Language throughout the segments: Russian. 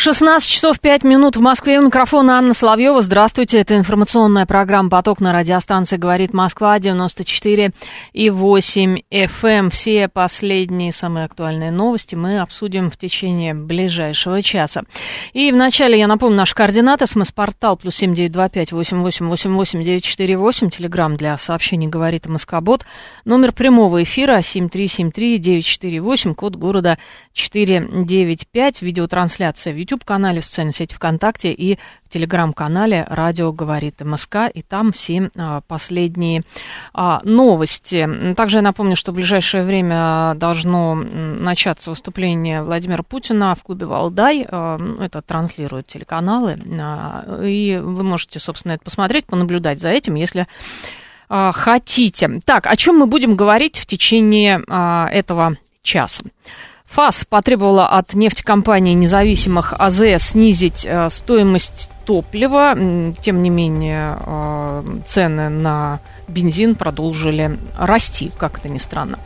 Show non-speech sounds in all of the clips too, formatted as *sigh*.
16 часов 5 минут в Москве. У микрофона Анна Соловьева. Здравствуйте. Это информационная программа «Поток» на радиостанции «Говорит Москва» 94 и 8 FM. Эм. Все последние, самые актуальные новости мы обсудим в течение ближайшего часа. И вначале я напомню наши координаты. СМС-портал плюс семь девять два пять восемь восемь восемь восемь девять четыре восемь. Телеграмм для сообщений «Говорит Москобот». Номер прямого эфира семь три семь три девять четыре восемь. Код города четыре девять пять. Видеотрансляция в YouTube-канале, в социальной сети ВКонтакте и в Телеграм-канале «Радио говорит МСК». И там все а, последние а, новости. Также я напомню, что в ближайшее время должно начаться выступление Владимира Путина в клубе «Валдай». А, это транслируют телеканалы. И вы можете, собственно, это посмотреть, понаблюдать за этим, если хотите. Так, о чем мы будем говорить в течение этого часа? ФАС потребовала от нефтекомпании независимых АЗС снизить э, стоимость топлива. Тем не менее, э, цены на бензин продолжили расти, как это ни странно.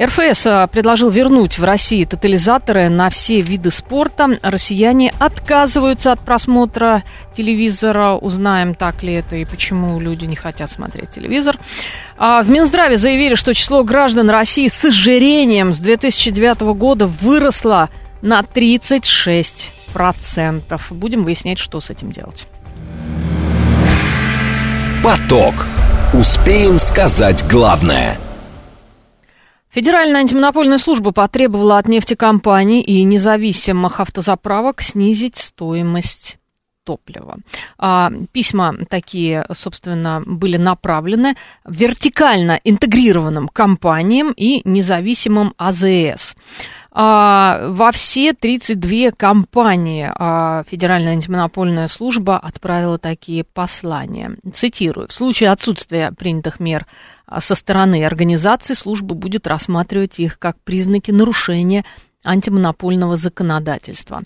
РФС э, предложил вернуть в России тотализаторы на все виды спорта. Россияне отказываются от просмотра телевизора. Узнаем, так ли это и почему люди не хотят смотреть телевизор. А в Минздраве заявили, что число граждан России с ожирением с 2009 года выросло на 36 процентов. Будем выяснять, что с этим делать. Поток. Успеем сказать главное. Федеральная антимонопольная служба потребовала от нефтекомпаний и независимых автозаправок снизить стоимость топлива. А, письма такие, собственно, были направлены вертикально интегрированным компаниям и независимым АЗС во все 32 компании а, Федеральная антимонопольная служба отправила такие послания. Цитирую. В случае отсутствия принятых мер а, со стороны организации служба будет рассматривать их как признаки нарушения антимонопольного законодательства.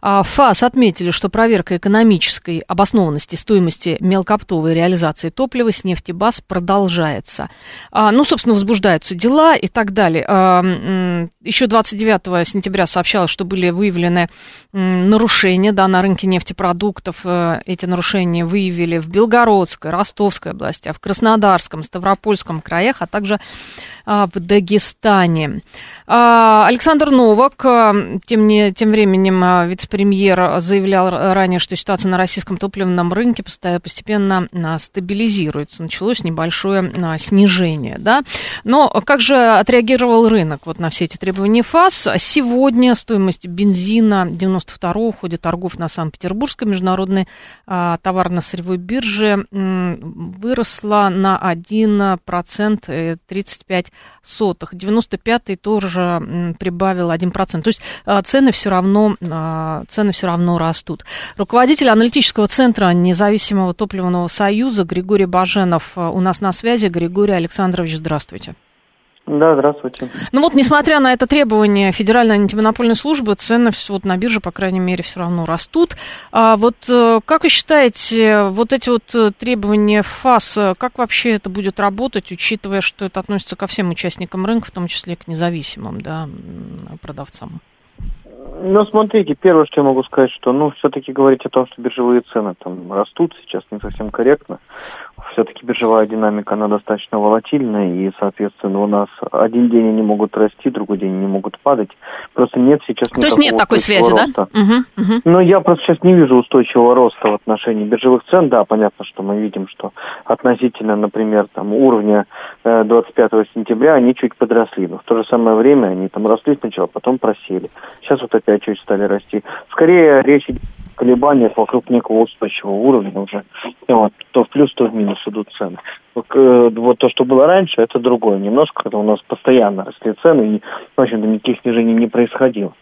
А, ФАС отметили, что проверка экономической обоснованности стоимости мелкоптовой реализации топлива с нефтебаз продолжается. А, ну, собственно, возбуждаются дела и так далее. А, еще 29 сентября сообщалось, что были выявлены нарушения да, на рынке нефтепродуктов. Э, эти нарушения выявили в Белгородской, Ростовской области, в Краснодарском, Ставропольском краях, а также в Дагестане. Александр Новак, тем, не, тем временем вице-премьер заявлял ранее, что ситуация на российском топливном рынке постепенно стабилизируется. Началось небольшое снижение. Да? Но как же отреагировал рынок вот на все эти требования ФАС? Сегодня стоимость бензина 92-го в ходе торгов на Санкт-Петербургской международной товарно-сырьевой бирже выросла на 1% 35 сотых. 95-й тоже прибавил 1%. То есть а, цены все равно, а, цены все равно растут. Руководитель аналитического центра независимого топливного союза Григорий Баженов а, у нас на связи. Григорий Александрович, здравствуйте. Да, здравствуйте. Ну вот, несмотря на это требование Федеральной антимонопольной службы, цены вот на бирже, по крайней мере, все равно растут. А вот э, как вы считаете, вот эти вот э, требования ФАС, э, как вообще это будет работать, учитывая, что это относится ко всем участникам рынка, в том числе к независимым да, продавцам? Ну, смотрите, первое, что я могу сказать, что, ну, все-таки говорить о том, что биржевые цены там растут, сейчас не совсем корректно. Все-таки биржевая динамика, она достаточно волатильная, и, соответственно, у нас один день они могут расти, другой день они могут падать. Просто нет сейчас То есть нет такой связи, роста. да? Угу, угу. Но я просто сейчас не вижу устойчивого роста в отношении биржевых цен. Да, понятно, что мы видим, что относительно, например, там, уровня 25 э, сентября они чуть подросли, но в то же самое время они там росли сначала, потом просели. Сейчас вот опять чуть стали расти. Скорее речь идет о вокруг некого устойчивого уровня уже. Вот, то в плюс, то в минус идут цены. Э, вот то, что было раньше, это другое немножко, когда у нас постоянно росли цены, и, в общем-то, никаких снижений не происходило.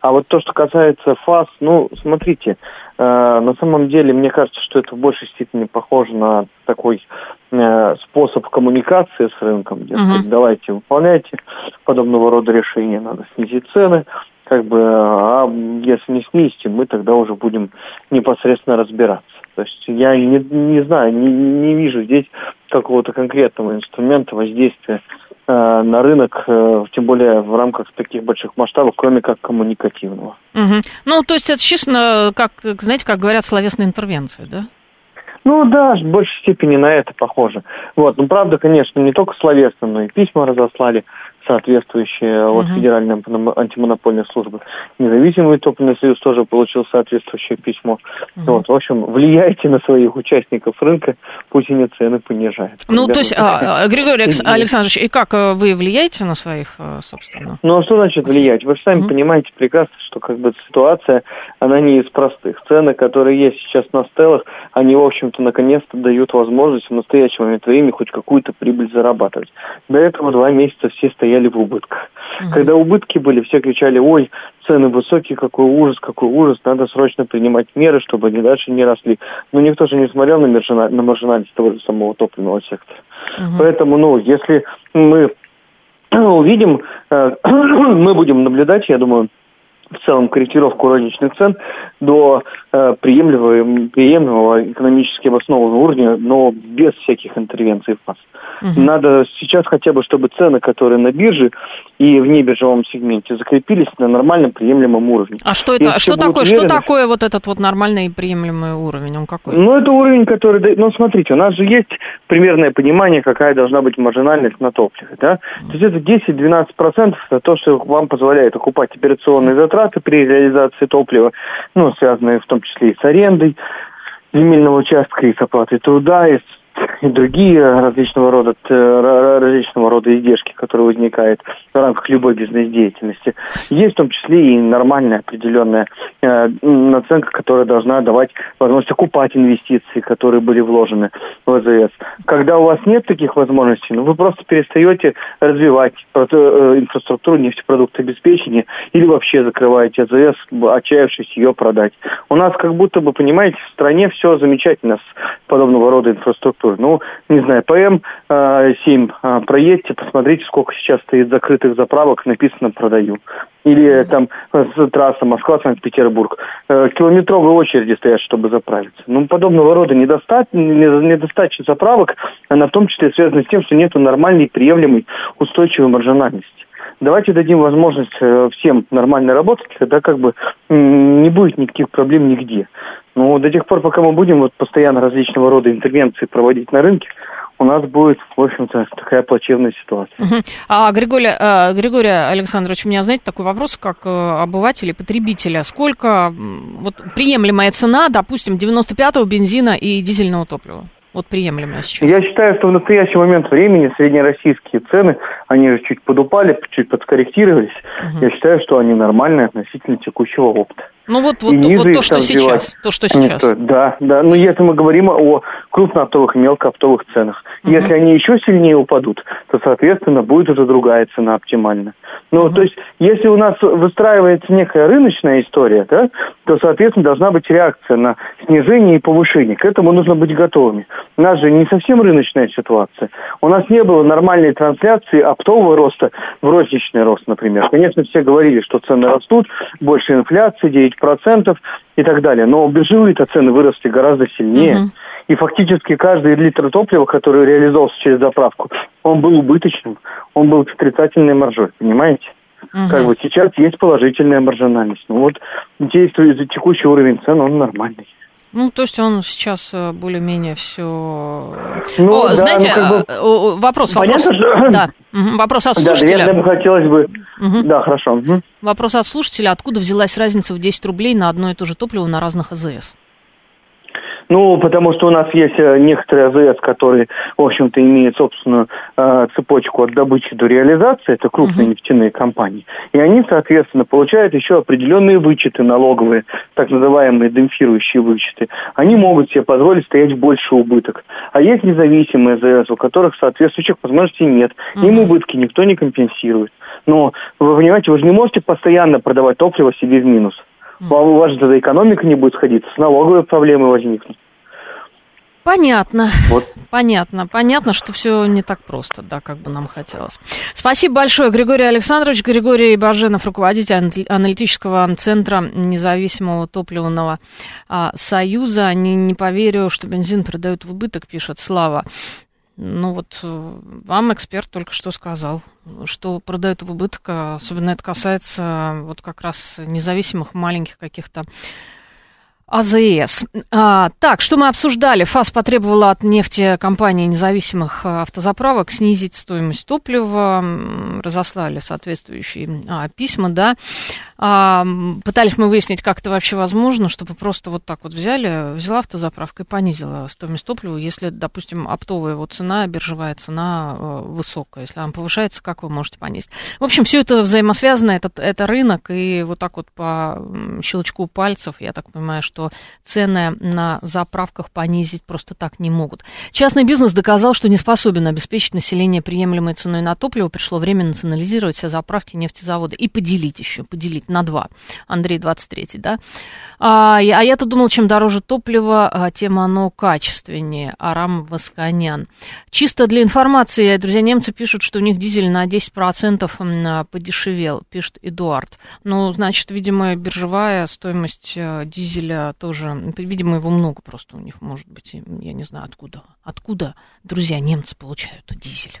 А вот то, что касается фаз, ну, смотрите, э, на самом деле, мне кажется, что это в большей степени похоже на такой э, способ коммуникации с рынком. Дескать, uh-huh. давайте выполняйте подобного рода решения, надо снизить цены, как бы, а если не снизите, мы тогда уже будем непосредственно разбираться. То есть я не, не знаю, не, не вижу здесь какого-то конкретного инструмента воздействия э, на рынок, э, тем более в рамках таких больших масштабов, кроме как коммуникативного. Угу. Ну, то есть это честно, как, знаете, как говорят, словесная интервенция, да? Ну да, в большей степени на это похоже. Вот, ну правда, конечно, не только словесно, но и письма разослали соответствующие угу. от Федеральной антимонопольной службы. Независимый топливный союз тоже получил соответствующее письмо. Угу. Вот, в общем, влияйте на своих участников рынка, пусть они цены понижают. Ну, то есть, а, Григорий Александрович, и как э, вы влияете на своих, э, собственно? Ну, а что значит влиять? Вы же сами угу. понимаете прекрасно, что как бы ситуация, она не из простых. Цены, которые есть сейчас на стелах, они, в общем-то, наконец-то дают возможность в настоящий момент времени хоть какую-то прибыль зарабатывать. До этого два месяца все стояли в убытках. Угу. Когда убытки были, все кричали, ой, цены высокие, какой ужас, какой ужас, надо срочно принимать меры, чтобы они дальше не росли. Но никто же не смотрел на, маржина, на маржинальность того же самого топливного сектора. Угу. Поэтому, ну, если мы *clears throat* увидим, э, *clears throat* мы будем наблюдать, я думаю, в целом корректировку розничных цен до э, приемлемого, приемлемого экономически обоснованного уровня, но без всяких интервенций в масс. Угу. Надо сейчас хотя бы, чтобы цены, которые на бирже и в небиржевом сегменте закрепились на нормальном приемлемом уровне. А что это? что такое? Что такое вот этот вот нормальный приемлемый уровень? Он какой? Ну это уровень, который, ну смотрите, у нас же есть примерное понимание, какая должна быть маржинальность на топливе, да? То есть это 10-12 процентов это то, что вам позволяет окупать операционные затраты при реализации топлива, ну связанные в том числе и с арендой земельного участка, и с оплатой труда, и с и другие различного рода, различного рода издержки, которые возникают в рамках любой бизнес-деятельности. Есть в том числе и нормальная определенная э, наценка, которая должна давать возможность окупать инвестиции, которые были вложены в АЗС. Когда у вас нет таких возможностей, ну, вы просто перестаете развивать э, инфраструктуру нефтепродуктообеспечения или вообще закрываете АЗС, отчаявшись ее продать. У нас как будто бы, понимаете, в стране все замечательно с подобного рода инфраструктурой инфраструктуры. Ну, не знаю, ПМ-7 а, проедьте, посмотрите, сколько сейчас стоит закрытых заправок, написано «продаю». Или там трасса Москва-Санкт-Петербург. Э, километровые очереди стоят, чтобы заправиться. Ну, подобного рода недостача заправок, она в том числе связана с тем, что нет нормальной, приемлемой, устойчивой маржинальности давайте дадим возможность э, всем нормально работать, тогда как бы не будет никаких проблем нигде. Но до тех пор, пока мы будем вот постоянно различного рода интервенции проводить на рынке, у нас будет, в общем-то, такая плачевная ситуация. Угу. А, Григорий, э, Григорий Александрович, у меня, знаете, такой вопрос, как э, обывателя, потребителя. Сколько вот, приемлемая цена, допустим, 95-го бензина и дизельного топлива? Вот приемлемая сейчас. Я считаю, что в настоящий момент времени среднероссийские цены, они же чуть подупали, чуть подкорректировались. Угу. Я считаю, что они нормальные относительно текущего опыта. Ну вот, вот, вот, вот то, что сейчас. То, что сейчас. Да, да. Но если мы говорим о крупнооптовых и мелкооптовых ценах, угу. если они еще сильнее упадут, то, соответственно, будет уже другая цена оптимальна. Ну, угу. то есть, если у нас выстраивается некая рыночная история, да, то, соответственно, должна быть реакция на снижение и повышение. К этому нужно быть готовыми. У нас же не совсем рыночная ситуация. У нас не было нормальной трансляции оптового роста в розничный рост, например. Конечно, все говорили, что цены растут, больше инфляции, 9% и так далее. Но биржевые-то цены выросли гораздо сильнее. Угу. И фактически каждый литр топлива, который реализовался через заправку, он был убыточным, он был с отрицательной маржой, понимаете? Угу. Как бы сейчас есть положительная маржинальность. Ну вот действует за текущий уровень цен, он нормальный. Ну, то есть он сейчас э, более-менее все. Ну, О, да, знаете, ну, как бы... Э, вопрос, вопрос. Понятно, что... Да. Вопрос от слушателя. Да, хотелось бы. Угу. Да, хорошо. Угу. Вопрос от слушателя: откуда взялась разница в 10 рублей на одно и то же топливо на разных АЗС? Ну, потому что у нас есть э, некоторые АЗС, которые, в общем-то, имеют собственную э, цепочку от добычи до реализации, это крупные uh-huh. нефтяные компании, и они, соответственно, получают еще определенные вычеты налоговые, так называемые демпфирующие вычеты. Они могут себе позволить стоять в больший убыток. А есть независимые АЗС, у которых соответствующих возможностей нет. Uh-huh. Им убытки никто не компенсирует. Но, вы понимаете, вы же не можете постоянно продавать топливо себе в минус. У вас же тогда экономика не будет сходиться, с налоговой проблемой возникнут. Понятно. Вот. Понятно. Понятно, что все не так просто, да, как бы нам хотелось. Спасибо большое, Григорий Александрович. Григорий Баженов, руководитель аналитического центра независимого топливного а, союза. Не, не поверю, что бензин продают в убыток, пишет Слава. Ну вот э, вам эксперт только что сказал, что продают в убыток, а особенно это касается вот как раз независимых маленьких каких-то АЗС. А, так, что мы обсуждали? ФАС потребовала от нефтекомпании независимых автозаправок снизить стоимость топлива. Разослали соответствующие а, письма, да. А, пытались мы выяснить, как это вообще возможно, чтобы просто вот так вот взяли, взяла автозаправка и понизила стоимость топлива, если, допустим, оптовая его цена, биржевая цена э, высокая. Если она повышается, как вы можете понизить? В общем, все это взаимосвязано, это, это рынок, и вот так вот по щелчку пальцев, я так понимаю, что цены на заправках понизить просто так не могут. Частный бизнес доказал, что не способен обеспечить население приемлемой ценой на топливо. Пришло время национализировать все заправки нефтезавода и поделить еще, поделить на два. Андрей 23, да? А, а я-то думал, чем дороже топливо, а, тем оно качественнее. Арам Восконян. Чисто для информации, друзья, немцы пишут, что у них дизель на 10% а, подешевел, пишет Эдуард. Ну, значит, видимо, биржевая стоимость а, дизеля тоже, видимо, его много просто у них, может быть, я не знаю откуда. Откуда, друзья, немцы получают дизель?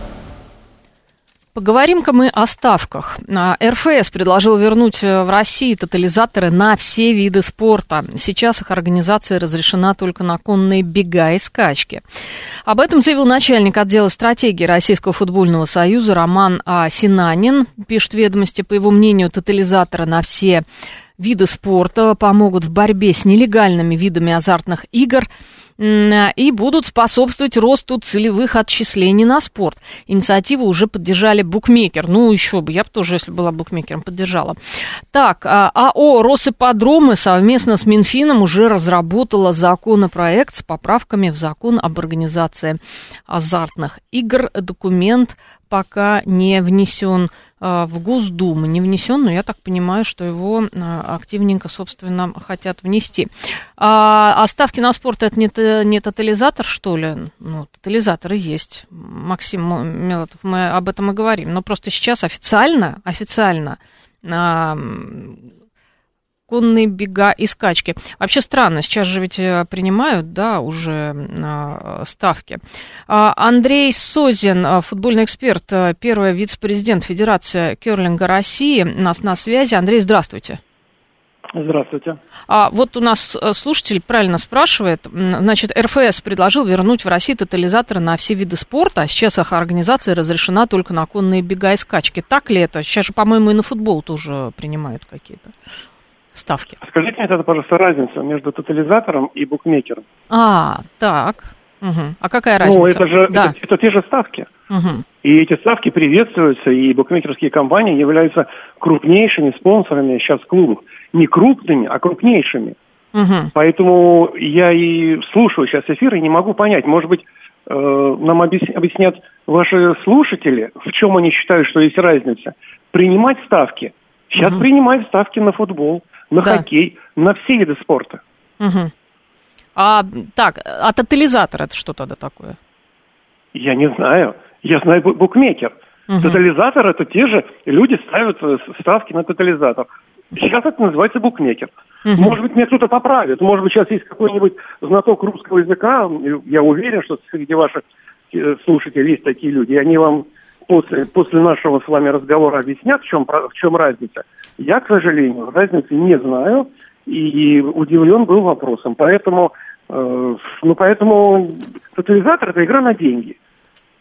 Поговорим-ка мы о ставках. А, РФС предложил вернуть э, в России тотализаторы на все виды спорта. Сейчас их организация разрешена только на конные бега и скачки. Об этом заявил начальник отдела стратегии Российского футбольного союза Роман а, Синанин. Пишет ведомости, по его мнению, тотализаторы на все виды спорта помогут в борьбе с нелегальными видами азартных игр – и будут способствовать росту целевых отчислений на спорт. Инициативу уже поддержали букмекер. Ну, еще бы, я бы тоже, если была букмекером, поддержала. Так, а, АО «Росиподромы» совместно с Минфином уже разработала законопроект с поправками в закон об организации азартных игр. Документ пока не внесен а, в Госдуму. Не внесен, но я так понимаю, что его а, активненько, собственно, хотят внести. А, а ставки на спорт это не, не тотализатор, что ли? Ну, тотализаторы есть. Максим Мелотов, мы об этом и говорим. Но просто сейчас официально, официально конные бега и скачки. Вообще странно, сейчас же ведь э, принимают, да, уже э, ставки. А, Андрей Созин, э, футбольный эксперт, первый вице-президент Федерации Керлинга России, нас на связи. Андрей, здравствуйте. Здравствуйте. А вот у нас слушатель правильно спрашивает. Значит, РФС предложил вернуть в России тотализаторы на все виды спорта. А сейчас их организация разрешена только на конные бега и скачки. Так ли это? Сейчас же, по-моему, и на футбол тоже принимают какие-то ставки. Скажите мне тогда, пожалуйста, разницу между тотализатором и букмекером. А, так. Угу. А какая разница? Ну, это же да. это, это те же ставки. Угу. И эти ставки приветствуются, и букмекерские компании являются крупнейшими спонсорами сейчас клубов. Не крупными, а крупнейшими. Угу. Поэтому я и слушаю сейчас эфир и не могу понять, может быть, э, нам объяснят ваши слушатели, в чем они считают, что есть разница. Принимать ставки. Сейчас угу. принимают ставки на футбол на да. хоккей, на все виды спорта. Угу. А так, а тотализатор это что тогда такое? Я не знаю. Я знаю букмекер. Угу. Тотализатор это те же люди ставят э, ставки на тотализатор. Сейчас это называется букмекер. Угу. Может быть, меня кто-то поправит. Может быть, сейчас есть какой-нибудь знаток русского языка. Я уверен, что среди ваших э, слушателей есть такие люди. И они вам после, после нашего с вами разговора объяснят, в чем, в чем разница. Я, к сожалению, разницы не знаю и удивлен был вопросом. Поэтому, э, ну, поэтому тотализатор – это игра на деньги.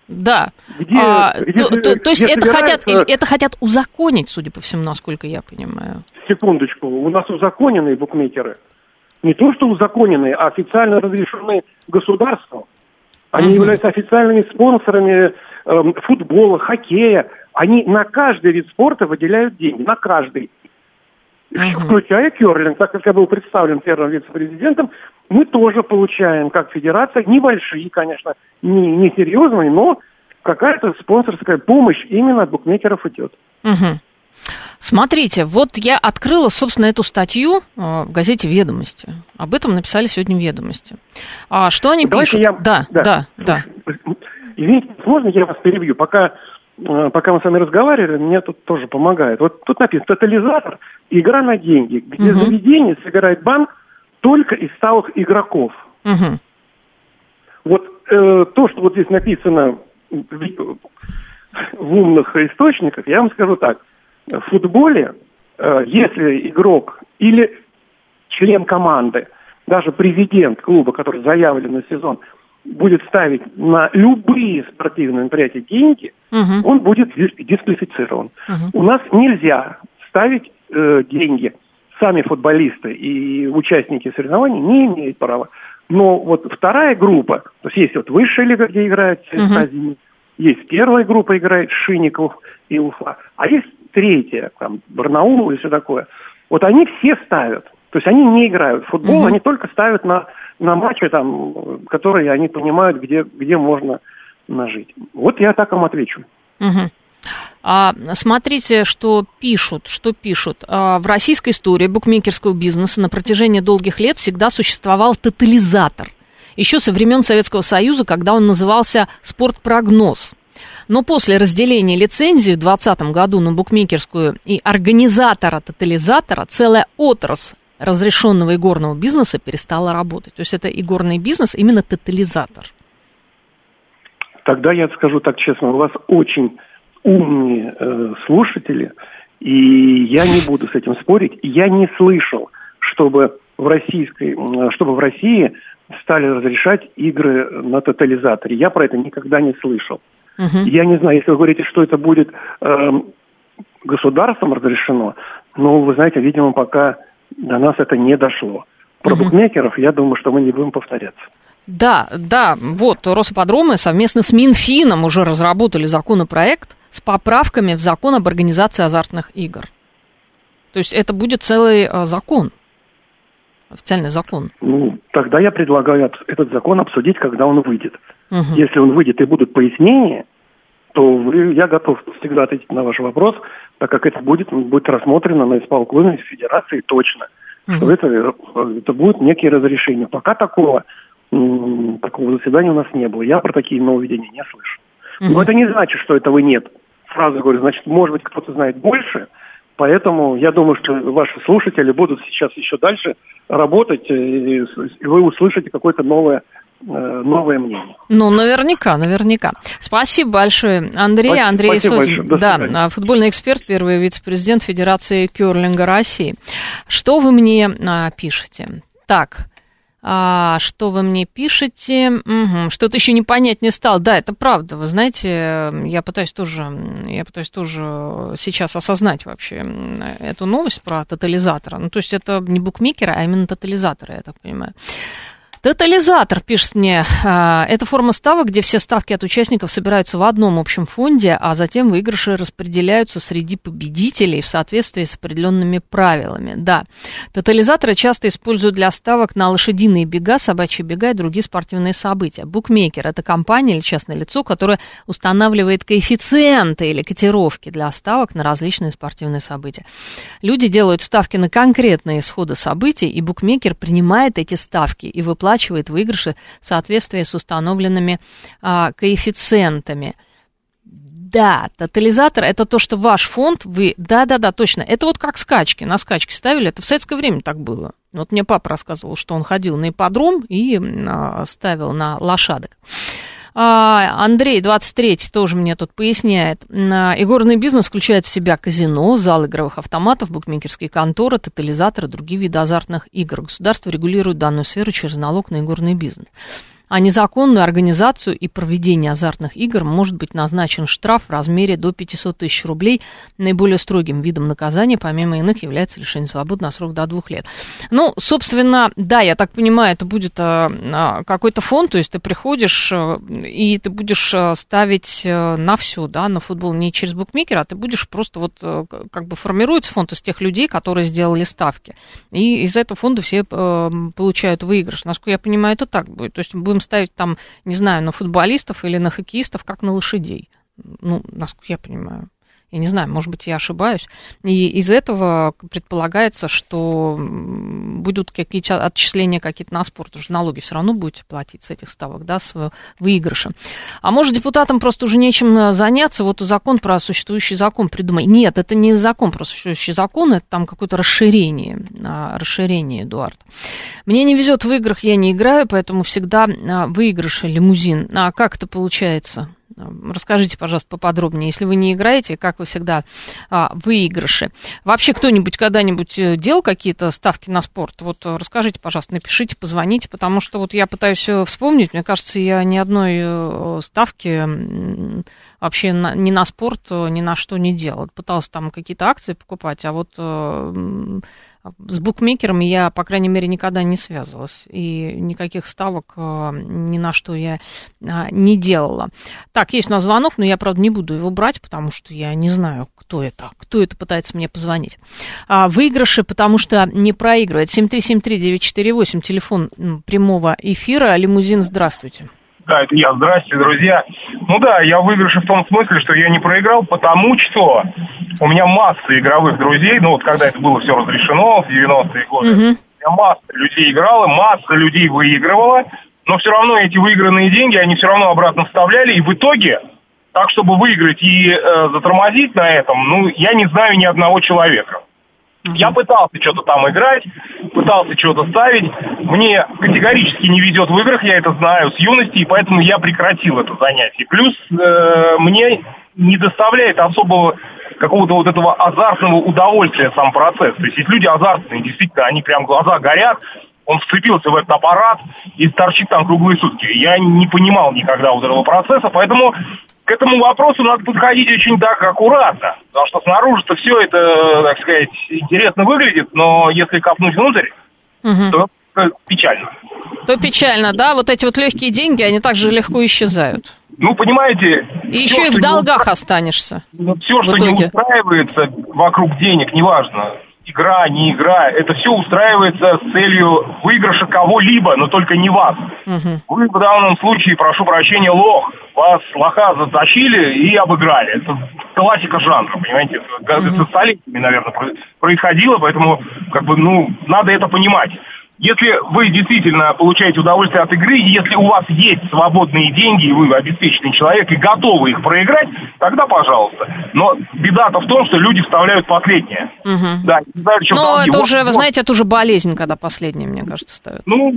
Да. Где, а, где, то, то, то есть это, хотят, это хотят узаконить, судя по всему, насколько я понимаю. Секундочку. У нас узаконенные букмекеры. Не то, что узаконенные, а официально разрешены государством. Они угу. являются официальными спонсорами футбола, хоккея. Они на каждый вид спорта выделяют деньги, на каждый. Угу. Включая керлинг, так как я был представлен первым вице-президентом, мы тоже получаем, как федерация, небольшие, конечно, не, не серьезные, но какая-то спонсорская помощь именно от букмекеров идет. Угу. Смотрите, вот я открыла, собственно, эту статью э, в газете «Ведомости». Об этом написали сегодня «Ведомости». А что они Давайте пишут? Я... Да, да, да, да. Извините, можно я вас перебью? Пока, э, пока мы с вами разговаривали, мне тут тоже помогает. Вот тут написано «Тотализатор. Игра на деньги», где угу. заведение собирает банк только из сталых игроков. Угу. Вот э, то, что вот здесь написано в, в умных источниках, я вам скажу так. В футболе, э, если игрок или член команды, даже президент клуба, который заявлен на сезон, будет ставить на любые спортивные мероприятия деньги, угу. он будет дисквалифицирован. Угу. У нас нельзя ставить э, деньги. Сами футболисты и участники соревнований не имеют права. Но вот вторая группа, то есть есть вот высшая лига, где играет ЦСКА угу. есть первая группа играет Шинников и Уфа, а есть третья, там, Барнаул и все такое. Вот они все ставят. То есть они не играют в футбол, угу. они только ставят на, на матчи, там, которые они понимают, где, где можно нажить. Вот я так вам отвечу. Угу. А, смотрите, что пишут, что пишут. А, в российской истории букмекерского бизнеса на протяжении долгих лет всегда существовал тотализатор. Еще со времен Советского Союза, когда он назывался «Спортпрогноз». Но после разделения лицензии в 2020 году на букмекерскую и организатора-тотализатора целая отрасль разрешенного игорного бизнеса перестала работать. То есть это игорный бизнес, именно тотализатор. Тогда я скажу так честно, у вас очень умные э, слушатели, и я не буду с этим спорить. Я не слышал, чтобы в российской, чтобы в России стали разрешать игры на тотализаторе. Я про это никогда не слышал. Угу. Я не знаю, если вы говорите, что это будет э, государством разрешено, но вы знаете, видимо, пока до нас это не дошло. Про угу. букмекеров, я думаю, что мы не будем повторяться. Да, да, вот Росподромы совместно с Минфином уже разработали законопроект с поправками в закон об организации азартных игр. То есть это будет целый э, закон, официальный закон. Ну, тогда я предлагаю этот закон обсудить, когда он выйдет. Угу. Если он выйдет и будут пояснения, то вы, я готов всегда ответить на ваш вопрос, так как это будет, будет рассмотрено на исполкоме Федерации точно. Угу. Что это, это будет некие разрешения. Пока такого, такого заседания у нас не было. Я про такие нововведения не слышу. Угу. Но это не значит, что этого нет. Сразу говорю, значит, может быть, кто-то знает больше, Поэтому я думаю, что ваши слушатели будут сейчас еще дальше работать, и вы услышите какое-то новое Э, новое мнение. Ну, наверняка, наверняка. Спасибо большое, Андрей. Спасибо, Андрей спасибо Сотин, да, а, футбольный эксперт, первый вице-президент Федерации Керлинга России. Что вы мне а, пишете? Так, а, что вы мне пишете? Угу, что-то еще не понять не стал. Да, это правда. Вы знаете, я пытаюсь тоже, я пытаюсь тоже сейчас осознать вообще эту новость про тотализатора. Ну, то есть это не букмекеры, а именно тотализаторы, я так понимаю. Тотализатор, пишет мне, а, это форма ставок, где все ставки от участников собираются в одном общем фонде, а затем выигрыши распределяются среди победителей в соответствии с определенными правилами. Да, тотализаторы часто используют для ставок на лошадиные бега, собачьи бега и другие спортивные события. Букмекер – это компания или частное лицо, которое устанавливает коэффициенты или котировки для ставок на различные спортивные события. Люди делают ставки на конкретные исходы событий, и букмекер принимает эти ставки и выплачивает выплачивает выигрыши в соответствии с установленными а, коэффициентами. Да, тотализатор это то, что ваш фонд, вы, да-да-да, точно, это вот как скачки, на скачки ставили, это в советское время так было. Вот мне папа рассказывал, что он ходил на ипподром и а, ставил на лошадок. А, Андрей, 23 тоже мне тут поясняет. Игорный бизнес включает в себя казино, зал игровых автоматов, букмекерские конторы, тотализаторы, другие виды азартных игр. Государство регулирует данную сферу через налог на игорный бизнес. А незаконную организацию и проведение азартных игр может быть назначен штраф в размере до 500 тысяч рублей. Наиболее строгим видом наказания, помимо иных, является лишение свободы на срок до двух лет. Ну, собственно, да, я так понимаю, это будет а, а, какой-то фонд, то есть ты приходишь а, и ты будешь ставить на все, да, на футбол не через букмекера, а ты будешь просто вот как бы формируется фонд из тех людей, которые сделали ставки. И из этого фонда все получают выигрыш. Насколько я понимаю, это так будет. То есть будем ставить там, не знаю, на футболистов или на хоккеистов, как на лошадей. Ну, насколько я понимаю. Я не знаю, может быть, я ошибаюсь. И из этого предполагается, что будут какие-то отчисления какие-то на спорт. Уже налоги все равно будете платить с этих ставок, да, с выигрыша. А может, депутатам просто уже нечем э, заняться, вот закон про существующий закон придумать. Нет, это не закон про существующий закон, это там какое-то расширение, а, расширение, Эдуард. Мне не везет в играх, я не играю, поэтому всегда а, выигрыш лимузин. А как это получается? Расскажите, пожалуйста, поподробнее, если вы не играете, как вы всегда а, выигрыши. Вообще кто-нибудь когда-нибудь э, делал какие-то ставки на спорт? Вот э, расскажите, пожалуйста, напишите, позвоните, потому что вот я пытаюсь э, вспомнить, мне кажется, я ни одной ставки вообще на, ни на спорт, ни на что не делал. Пытался там какие-то акции покупать, а вот с букмекерами я, по крайней мере, никогда не связывалась. И никаких ставок э, ни на что я а, не делала. Так, есть у нас звонок, но я, правда, не буду его брать, потому что я не знаю, кто это, кто это пытается мне позвонить. А, выигрыши, потому что не проигрывает. 7373948, телефон прямого эфира. Лимузин, здравствуйте. Да, это я. Здрасте, друзья. Ну да, я выигрыш в том смысле, что я не проиграл, потому что у меня масса игровых друзей, ну вот когда это было все разрешено в 90-е годы, угу. у меня масса людей играла, масса людей выигрывала, но все равно эти выигранные деньги, они все равно обратно вставляли, и в итоге, так чтобы выиграть и э, затормозить на этом, ну, я не знаю ни одного человека. Я пытался что-то там играть, пытался что-то ставить. Мне категорически не везет в играх, я это знаю с юности, и поэтому я прекратил это занятие. Плюс э, мне не доставляет особого какого-то вот этого азартного удовольствия сам процесс. То есть есть люди азартные, действительно, они прям глаза горят, он вцепился в этот аппарат и торчит там круглые сутки. Я не понимал никогда вот этого процесса, поэтому к этому вопросу надо подходить очень так аккуратно, потому что снаружи-то все это, так сказать, интересно выглядит, но если копнуть внутрь, угу. то печально. То печально, да? Вот эти вот легкие деньги, они также легко исчезают. Ну, понимаете... И все, еще и в долгах не... останешься. Все, что не устраивается вокруг денег, неважно, игра, не игра, это все устраивается с целью выигрыша кого-либо, но только не вас. Угу. Вы в данном случае, прошу прощения, лох. Вас лоха затащили и обыграли. Это классика жанра, понимаете? Это, угу. столетиями, наверное, происходило, поэтому, как бы, ну, надо это понимать. Если вы действительно получаете удовольствие от игры, если у вас есть свободные деньги, и вы обеспеченный человек, и готовы их проиграть, тогда пожалуйста. Но беда-то в том, что люди вставляют последнее. Угу. Да, не знаю, чем Но это уже, вы знаете, это уже болезнь, когда последнее, мне кажется, ставят. Ну,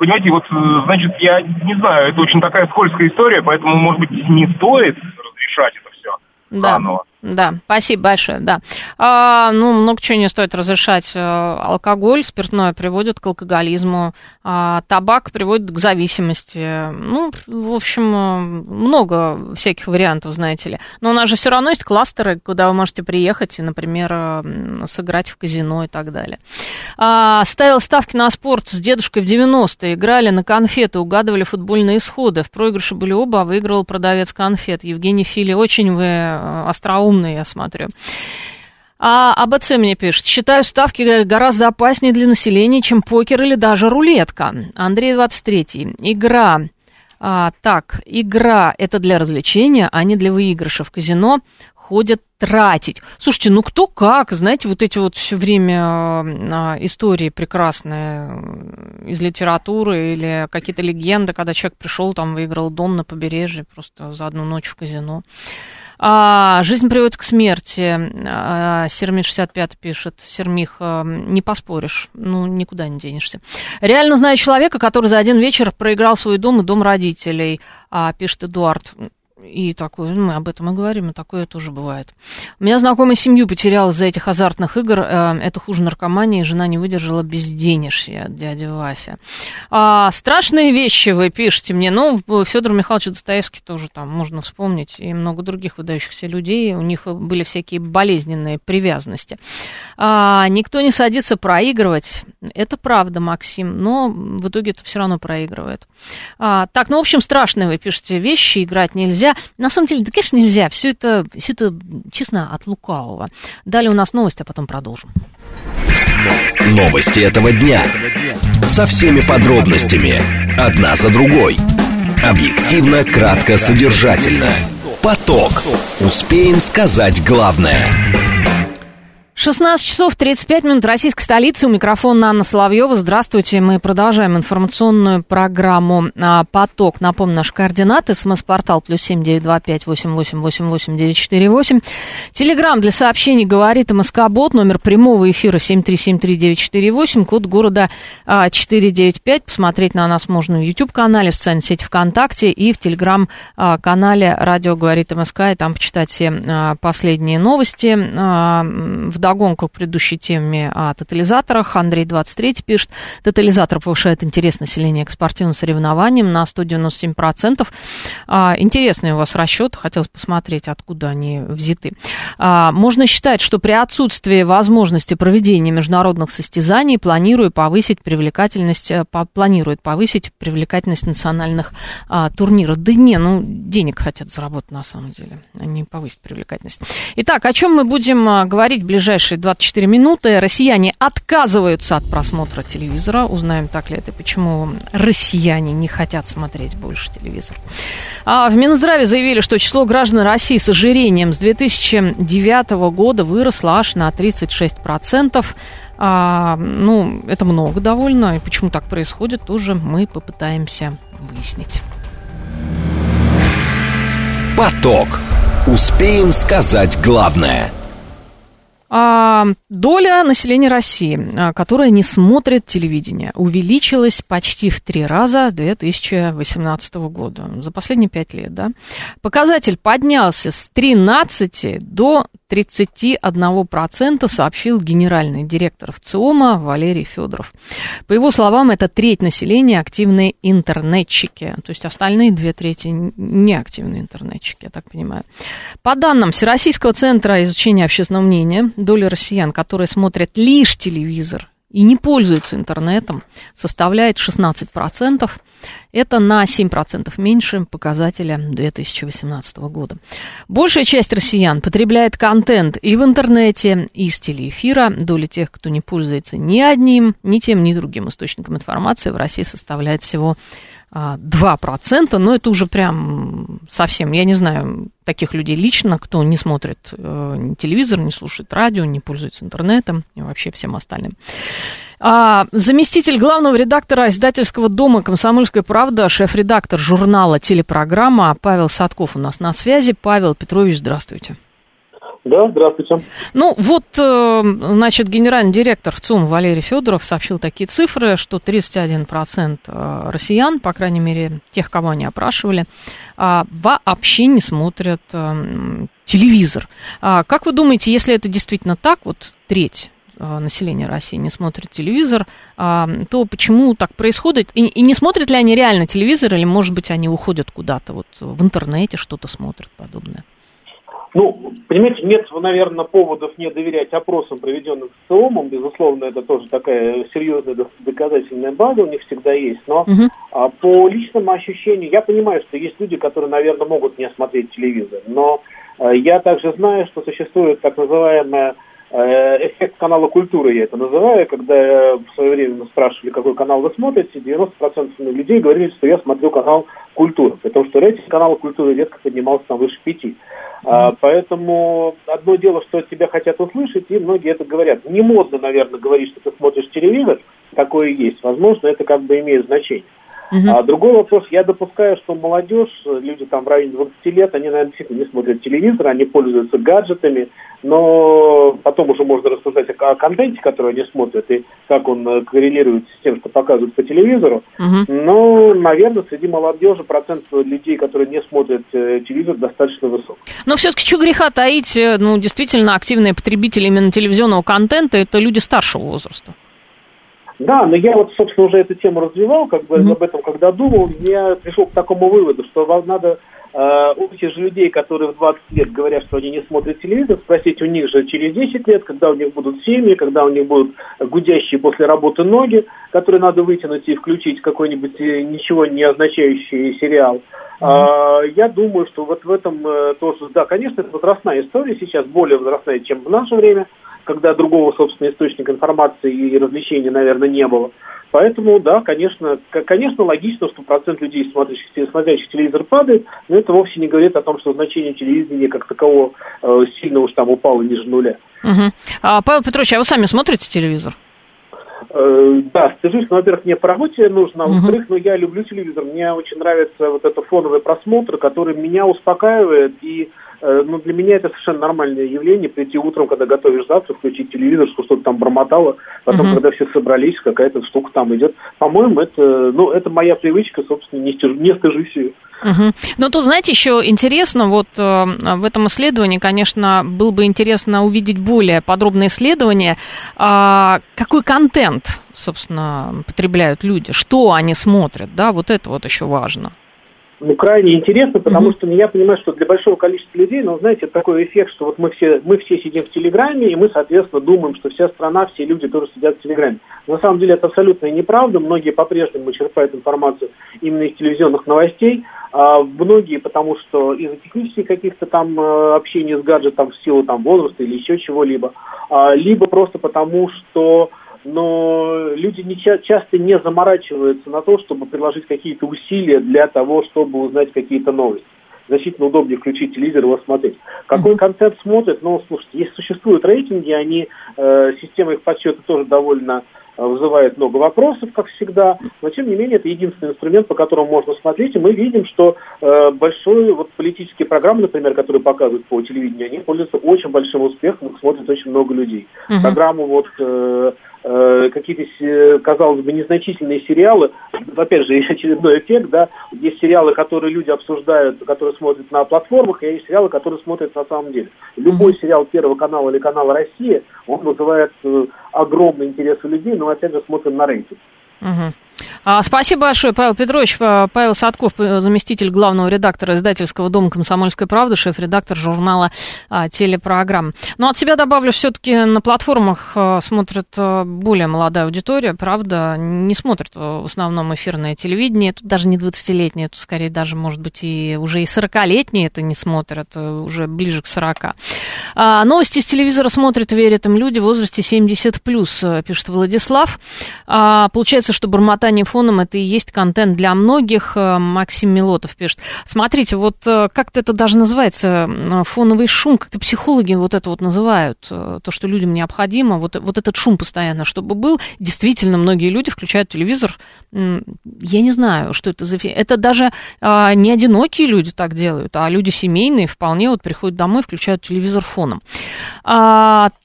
понимаете, вот, э, значит, я не знаю, это очень такая скользкая история, поэтому, может быть, не стоит разрешать это все да. заново. Да, спасибо большое, да. А, ну, много чего не стоит разрешать. Э, алкоголь, спиртное приводит к алкоголизму, а табак приводит к зависимости. Ну, в общем, э, много всяких вариантов, знаете ли. Но у нас же все равно есть кластеры, куда вы можете приехать и, например, э, сыграть в казино и так далее. А, ставил ставки на спорт с дедушкой в 90-е, играли на конфеты, угадывали футбольные исходы. В проигрыше были оба, а выигрывал продавец конфет. Евгений Фили, очень вы остроумный умные, я смотрю. А АБЦ мне пишет, считаю ставки гораздо опаснее для населения, чем покер или даже рулетка. Андрей 23. Игра. А, так, игра это для развлечения, а не для выигрыша. В казино ходят тратить. Слушайте, ну кто как, знаете, вот эти вот все время а, истории прекрасные из литературы или какие-то легенды, когда человек пришел, там выиграл дом на побережье просто за одну ночь в казино. А, жизнь приводит к смерти. А, Сермих 65 пишет. Сермих, а, не поспоришь. Ну, никуда не денешься. Реально знаю человека, который за один вечер проиграл свой дом и дом родителей, а, пишет Эдуард. И такое, мы об этом и говорим, и такое тоже бывает. У меня знакомая семью потеряла из-за этих азартных игр. Э, это хуже наркомании, жена не выдержала безденежья, дядя Вася. А, страшные вещи вы пишете мне. Ну, Федор Михайлович Достоевский тоже там можно вспомнить, и много других выдающихся людей. У них были всякие болезненные привязанности. А, никто не садится проигрывать. Это правда, Максим, но в итоге это все равно проигрывает. А, так, ну, в общем, страшные вы пишете вещи, играть нельзя. На самом деле, да, конечно, нельзя. Все это, все это честно, от лукавого. Далее у нас новости, а потом продолжим. Новости этого дня. Со всеми подробностями. Одна за другой. Объективно, кратко, содержательно. Поток. Успеем сказать главное. 16 часов 35 минут российской столицы. У микрофона Анна Соловьева. Здравствуйте. Мы продолжаем информационную программу а, «Поток». Напомню, наши координаты. СМС-портал плюс семь девять два пять восемь восемь восемь восемь девять четыре восемь. Телеграмм для сообщений говорит МСК-бот. Номер прямого эфира семь три семь три девять четыре восемь. Код города а, четыре девять пять. Посмотреть на нас можно в YouTube-канале, в социальной сети ВКонтакте и в Телеграм-канале «Радио говорит МСК». И там почитать все а, последние новости. В вдогонку к предыдущей теме о тотализаторах. Андрей 23 пишет, тотализатор повышает интерес населения к спортивным соревнованиям на 197%. А, интересный у вас расчет, хотелось посмотреть, откуда они взяты. А, можно считать, что при отсутствии возможности проведения международных состязаний планирует повысить привлекательность, э, планирует повысить привлекательность национальных а, турниров. Да не, ну, денег хотят заработать на самом деле, они повысить привлекательность. Итак, о чем мы будем а, говорить в ближайшее ближайшие 24 минуты россияне отказываются от просмотра телевизора. Узнаем, так ли это, почему россияне не хотят смотреть больше телевизор. А в Минздраве заявили, что число граждан России с ожирением с 2009 года выросло аж на 36%. А, ну, это много довольно. И почему так происходит, тоже мы попытаемся выяснить. Поток. Успеем сказать главное – доля населения России, а, которая не смотрит телевидение, увеличилась почти в три раза с 2018 года, за последние пять лет. Да? Показатель поднялся с 13 до 31%, сообщил генеральный директор ВЦИОМа Валерий Федоров. По его словам, это треть населения активные интернетчики, то есть остальные две трети неактивные интернетчики, я так понимаю. По данным Всероссийского центра изучения общественного мнения, доля россиян, которые смотрят лишь телевизор и не пользуются интернетом, составляет 16%. Это на 7% меньше показателя 2018 года. Большая часть россиян потребляет контент и в интернете, и с телеэфира. Доля тех, кто не пользуется ни одним, ни тем, ни другим источником информации в России составляет всего 2%, но это уже прям совсем, я не знаю таких людей лично, кто не смотрит э, телевизор, не слушает радио, не пользуется интернетом и вообще всем остальным. А, заместитель главного редактора издательского дома «Комсомольская правда», шеф-редактор журнала «Телепрограмма» Павел Садков у нас на связи. Павел Петрович, здравствуйте. Да, здравствуйте. Ну, вот, э, значит, генеральный директор ВЦУМ Валерий Федоров сообщил такие цифры, что 31% э, россиян, по крайней мере, тех, кого они опрашивали, а, вообще не смотрят э, телевизор. А как вы думаете, если это действительно так, вот треть населения России не смотрит телевизор, а, то почему так происходит? И, и не смотрят ли они реально телевизор, или, может быть, они уходят куда-то вот в интернете, что-то смотрят подобное? Ну, понимаете, нет, наверное, поводов не доверять опросам, проведенным СОМом. Безусловно, это тоже такая серьезная доказательная база у них всегда есть. Но угу. а, по личному ощущению, я понимаю, что есть люди, которые, наверное, могут не смотреть телевизор. Но а, я также знаю, что существует так называемая эффект канала культуры, я это называю, когда в свое время спрашивали, какой канал вы смотрите, 90% людей говорили, что я смотрю канал культуры, потому что рейтинг канала культуры редко поднимался там выше пяти. А, поэтому одно дело, что тебя хотят услышать, и многие это говорят. Не модно, наверное, говорить, что ты смотришь телевизор, такое есть. Возможно, это как бы имеет значение. Угу. А другой вопрос, я допускаю, что молодежь, люди там в районе 20 лет, они, наверное, действительно не смотрят телевизор, они пользуются гаджетами, но потом уже можно рассуждать о, о контенте, который они смотрят, и как он э, коррелирует с тем, что показывают по телевизору. Угу. Но, наверное, среди молодежи процент людей, которые не смотрят э, телевизор, достаточно высок. Но все-таки что греха таить, э, ну, действительно, активные потребители именно телевизионного контента, это люди старшего возраста. Да, но я вот, собственно, уже эту тему развивал, как бы mm-hmm. об этом, когда думал, я пришел к такому выводу, что вам надо э, у тех же людей, которые в 20 лет говорят, что они не смотрят телевизор, спросить у них же через 10 лет, когда у них будут семьи, когда у них будут гудящие после работы ноги, которые надо вытянуть и включить какой-нибудь э, ничего не означающий сериал. Mm-hmm. Я думаю, что вот в этом э, тоже, да, конечно, это возрастная история сейчас, более возрастная, чем в наше время когда другого, собственно, источника информации и развлечений, наверное, не было. Поэтому, да, конечно, конечно, логично, что процент людей, смотрящих, смотрящих телевизор падает, но это вовсе не говорит о том, что значение телевидения как такового э, сильно уж там упало ниже нуля. Угу. А, Павел Петрович, а вы сами смотрите телевизор? Э, да, стыжусь, но, во-первых, мне по работе нужно, а во-вторых, ну, я люблю телевизор, мне очень нравится вот это фоновый просмотр, который меня успокаивает и ну, для меня это совершенно нормальное явление, прийти утром, когда готовишь завтрак, включить телевизор, что-то там бормотало, потом, uh-huh. когда все собрались, какая-то штука там идет. По-моему, это, ну, это моя привычка, собственно, не, стяж, не стыжусь ее. Угу. Ну, тут, знаете, еще интересно, вот э, в этом исследовании, конечно, было бы интересно увидеть более подробное исследование, э, какой контент, собственно, потребляют люди, что они смотрят, да, вот это вот еще важно ну, крайне интересно, потому mm-hmm. что я понимаю, что для большого количества людей, ну, знаете, такой эффект, что вот мы все, мы все сидим в Телеграме, и мы, соответственно, думаем, что вся страна, все люди тоже сидят в Телеграме. На самом деле это абсолютно неправда. Многие по-прежнему черпают информацию именно из телевизионных новостей, а многие потому что из-за технических каких-то там э, общения с гаджетом в силу там возраста или еще чего-либо, а, либо просто потому что но люди не, часто не заморачиваются на то, чтобы приложить какие-то усилия для того, чтобы узнать какие-то новости. Значительно удобнее включить телевизор и его смотреть. Какой контент смотрят? Ну, слушайте, если существуют рейтинги, они, э, система их подсчета тоже довольно Э, вызывает много вопросов, как всегда, но тем не менее это единственный инструмент, по которому можно смотреть, и мы видим, что э, большой вот политические программы, например, которые показывают по телевидению, они пользуются очень большим успехом, их смотрит очень много людей. Uh-huh. Программу вот э, какие-то, э, казалось бы, незначительные сериалы, опять же, очередной эффект, да, есть сериалы, которые люди обсуждают, которые смотрят на платформах, и есть сериалы, которые смотрят на самом деле. Любой сериал Первого канала или канала Россия, он вызывает э, огромный интерес у людей, но опять же смотрим на рейтинг. Угу. А, спасибо большое, Павел Петрович. Павел Садков, заместитель главного редактора издательского дома «Комсомольская правда», шеф-редактор журнала а, «Телепрограмм». Но от себя добавлю, все-таки на платформах а, смотрит более молодая аудитория, правда, не смотрит в основном эфирное телевидение, это даже не 20-летние, это скорее даже, может быть, и уже и 40-летние это не смотрят, уже ближе к 40. А, новости с телевизора смотрят и верят им люди в возрасте 70+, пишет Владислав. Получается, что бормотание фоном это и есть контент для многих. Э, Максим Милотов пишет. Смотрите, вот э, как-то это даже называется фоновый шум, как-то психологи вот это вот называют, э, то, что людям необходимо, вот, вот этот шум постоянно, чтобы был. Действительно, многие люди включают телевизор, я не знаю, что это за... Это даже а, не одинокие люди так делают, а люди семейные вполне вот приходят домой, включают телевизор фоном.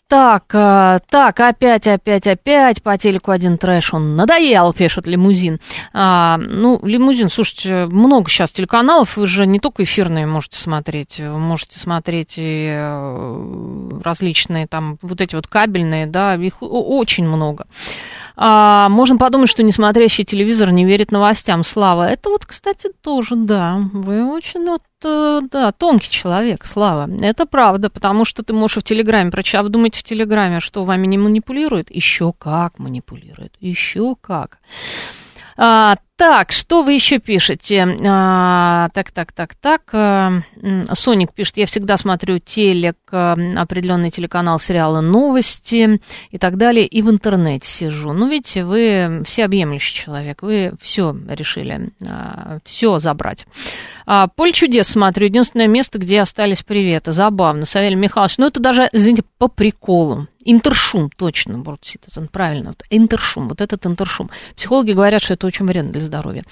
Так, э, так, опять, опять, опять по телеку один трэш, он надоел, пишет лимузин. А, ну, лимузин, слушайте, много сейчас телеканалов, вы же не только эфирные можете смотреть, вы можете смотреть и э, различные там, вот эти вот кабельные, да, их очень много. А, можно подумать, что несмотрящий телевизор не верит новостям. Слава, это вот, кстати, тоже, да, вы очень вот э, да, тонкий человек, Слава. Это правда, потому что ты можешь в Телеграме прочитать. А в Телеграме, что вами не манипулирует? Еще как манипулирует, еще как. А, так, что вы еще пишете? А, так, так, так, так. А, Соник пишет, я всегда смотрю телек, а, определенный телеканал, сериалы, новости и так далее, и в интернете сижу. Ну, видите, вы всеобъемлющий человек, вы все решили, а, все забрать. А, Поле чудес смотрю, единственное место, где остались приветы. Забавно, Савелий Михайлович. Ну, это даже, извините, по приколу. Интершум, точно, Citizen, правильно. Вот, интершум, вот этот интершум. Психологи говорят, что это очень вредно для здоровья.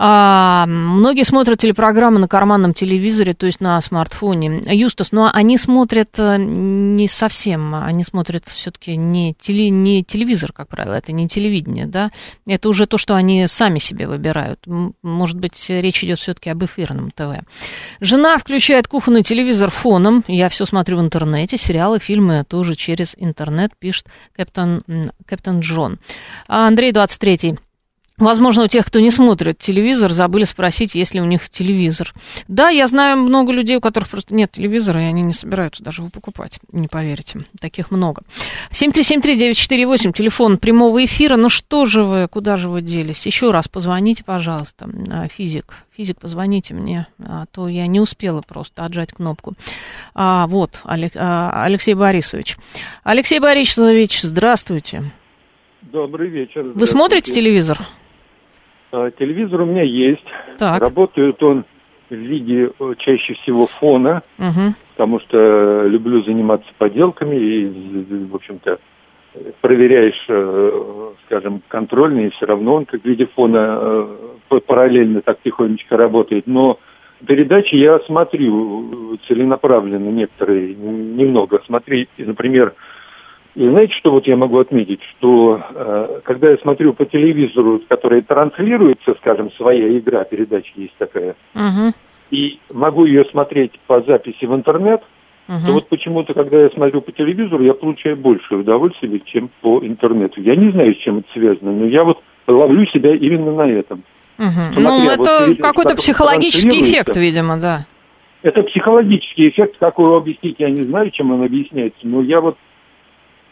А, многие смотрят телепрограммы на карманном телевизоре, то есть на смартфоне. Юстас, но они смотрят э, не совсем, они смотрят все-таки не, теле, не телевизор, как правило, это не телевидение, да, это уже то, что они сами себе выбирают. Может быть, речь идет все-таки об эфирном ТВ. Жена включает кухонный телевизор фоном, я все смотрю в интернете, сериалы, фильмы тоже через интернет, пишет Кэптон, Кэптон Джон. А Андрей 23 Возможно, у тех, кто не смотрит телевизор, забыли спросить, есть ли у них телевизор. Да, я знаю много людей, у которых просто нет телевизора, и они не собираются даже его покупать. Не поверите, таких много. 7373948, телефон прямого эфира. Ну что же вы, куда же вы делись? Еще раз позвоните, пожалуйста. Физик, физик, позвоните мне, а то я не успела просто отжать кнопку. А, вот, а, Алексей Борисович. Алексей Борисович, здравствуйте. Добрый вечер. Вы смотрите телевизор? А, телевизор у меня есть. Так. Работает он в виде э, чаще всего фона, угу. потому что люблю заниматься поделками и, в общем-то, проверяешь, э, скажем, контрольные, и все равно он как в виде фона э, параллельно так тихонечко работает. Но передачи я смотрю целенаправленно некоторые, немного. Смотри, например, и знаете, что вот я могу отметить, что э, когда я смотрю по телевизору, который транслируется, скажем, своя игра, передача есть такая, uh-huh. и могу ее смотреть по записи в интернет, uh-huh. то вот почему-то, когда я смотрю по телевизору, я получаю большее удовольствие, чем по интернету. Я не знаю, с чем это связано, но я вот ловлю себя именно на этом. Uh-huh. ну, это вот какой-то психологический эффект, видимо, да. Это психологический эффект, как его объяснить, я не знаю, чем он объясняется, но я вот